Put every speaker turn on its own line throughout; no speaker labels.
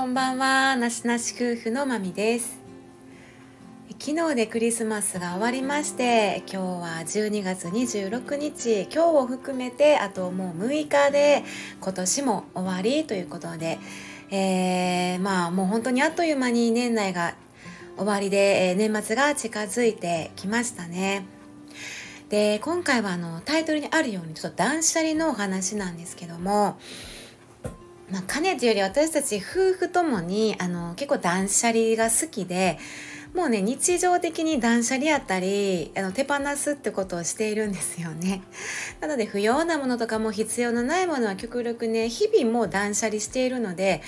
こんばんは。なしなし夫婦のまみです。昨日でクリスマスが終わりまして今日は12月26日。今日を含めてあともう6日で今年も終わりということで、えー、まあもう本当にあっという間に年内が終わりで、え、年末が近づいてきましたね。で今回はあのタイトルにあるようにちょっと断捨離のお話なんですけどもまあ、かねてより私たち夫婦ともにあの結構断捨離が好きでもうね日常的に断捨離やったりあの手放すってことをしているんですよね。なので不要なものとかも必要のないものは極力ね日々もう断捨離しているので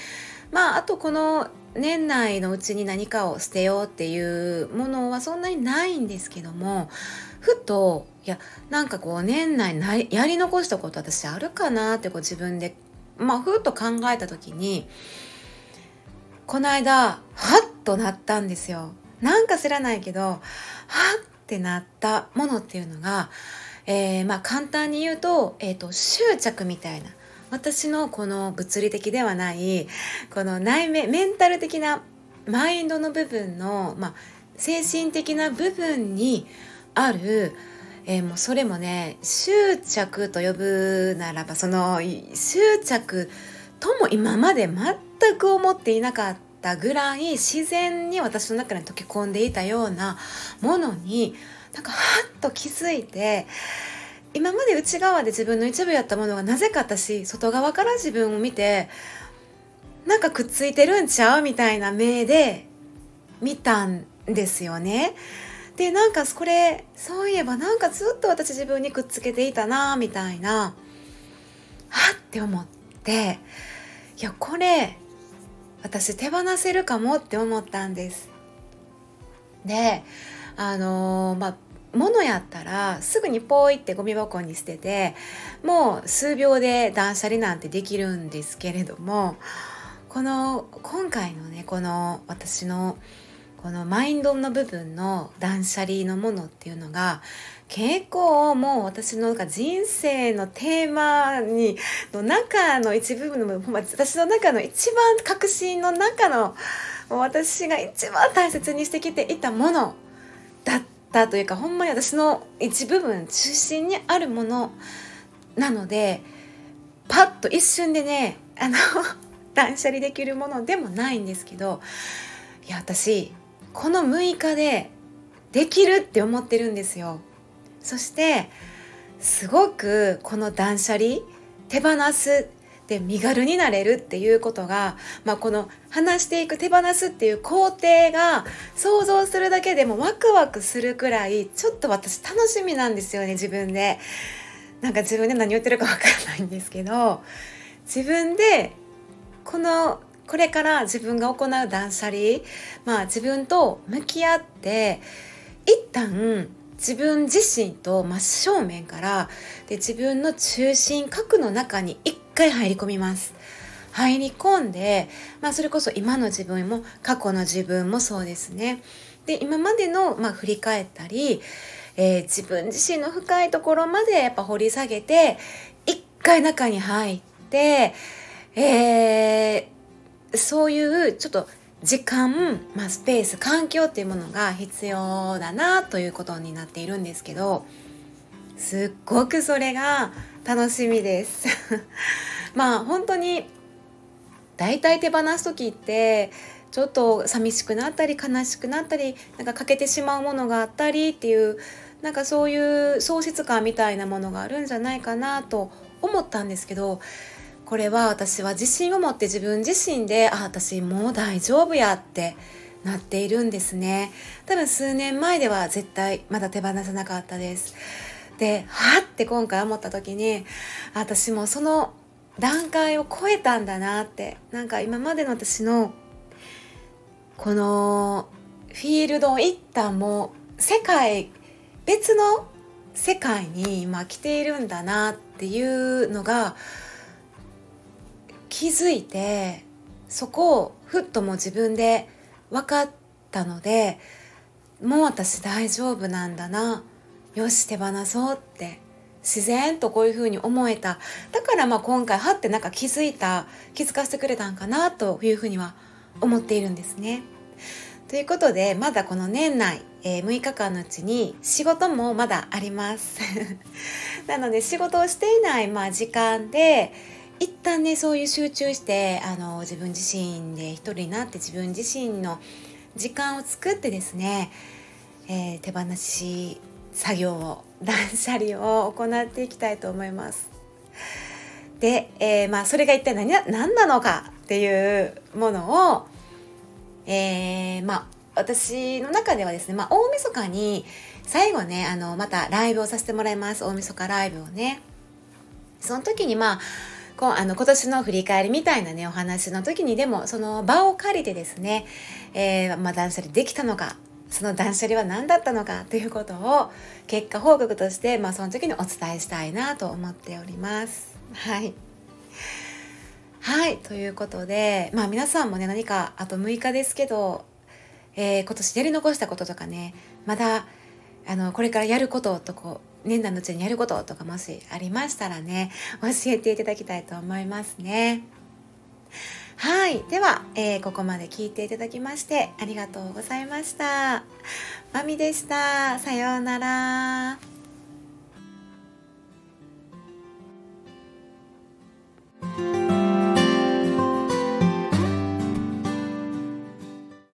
まああとこの年内のうちに何かを捨てようっていうものはそんなにないんですけどもふといやなんかこう年内やり残したこと私あるかなってこう自分でまあふっと考えた時にこの間はっとなったんですよ。なんか知らないけどはってなったものっていうのが、えー、まあ簡単に言うと,、えーと、執着みたいな。私のこの物理的ではないこの内面メンタル的なマインドの部分の、まあ、精神的な部分にあるえー、もうそれもね執着と呼ぶならばその執着とも今まで全く思っていなかったぐらい自然に私の中に溶け込んでいたようなものになんかはっと気づいて今まで内側で自分の一部やったものがなぜか私外側から自分を見てなんかくっついてるんちゃうみたいな目で見たんですよね。でなんかこれそういえばなんかずっと私自分にくっつけていたなみたいなはって思っていやこれ私手放せるかもって思ったんです。であのー、まあ物やったらすぐにポイってゴミ箱に捨ててもう数秒で断捨離なんてできるんですけれどもこの今回のねこの私のこのマインドの部分の断捨離のものっていうのが結構もう私の人生のテーマにの中の一部分の私の中の一番核心の中の私が一番大切にしてきていたものだったというかほんまに私の一部分中心にあるものなのでパッと一瞬でねあの断捨離できるものでもないんですけどいや私この6日でできるって思ってるんですよそしてすごくこの断捨離手放すで身軽になれるっていうことが、まあ、この話していく手放すっていう工程が想像するだけでもワクワクするくらいちょっと私楽しみなんですよね自分で。なんか自分で何言ってるかわからないんですけど自分でこのこれから自分が行う断捨離、まあ、自分と向き合って一旦自分自身と真正面からで自分の中心核の中に一回入り込みます。入り込んで、まあ、それこそ今の自分も過去の自分もそうですね。で今までの、まあ、振り返ったり、えー、自分自身の深いところまでやっぱ掘り下げて一回中に入って、えー、そういうちょっと時間、まあ、スペース環境っていうものが必要だなということになっているんですけどすっごくそれが楽しみです。まあ本当に大体手放す時ってちょっと寂しくなったり悲しくなったりなんか欠けてしまうものがあったりっていうなんかそういう喪失感みたいなものがあるんじゃないかなと思ったんですけどこれは私は自信を持って自分自身であ私もう大丈夫やってなっているんですね。多分数年前では絶対まだ手放さなかったです。ではって今回思った時に私もその段階を超えたんだなってなんか今までの私のこのフィールド一旦も世界別の世界に今来ているんだなっていうのが気づいてそこをふっとも自分で分かったのでもう私大丈夫なんだな。よし手放そうって。自然とこういうふうに思えた。だからまあ今回はってなんか気づいた気づかせてくれたんかなというふうには思っているんですね。ということでまだこの年内、えー、6日間のうちに仕事もまだあります。なので仕事をしていない、まあ、時間で一旦ねそういう集中してあの自分自身で一人になって自分自身の時間を作ってですね、えー、手放し作業を断捨離を行っていきたいと思います。で、えー、まあそれが一体何何なのかっていうものを、えー、まあ私の中ではですね、まあ、大晦日に最後ねあのまたライブをさせてもらいます大晦日ライブをねその時にまあこうあの今年の振り返りみたいなねお話の時にでもその場を借りてですね、えー、まあ、断捨離できたのかその断捨離は何だったのかということを結果報告として、まあ、その時にお伝えしたいなと思っております。はい。はい。ということで、まあ皆さんもね、何かあと6日ですけど、えー、今年やり残したこととかね、まだ、あの、これからやることとこう、年内のうちにやることとかもしありましたらね、教えていただきたいと思いますね。はい。では、えー、ここまで聞いていただきましてありがとうございました。まみでした。さようなら。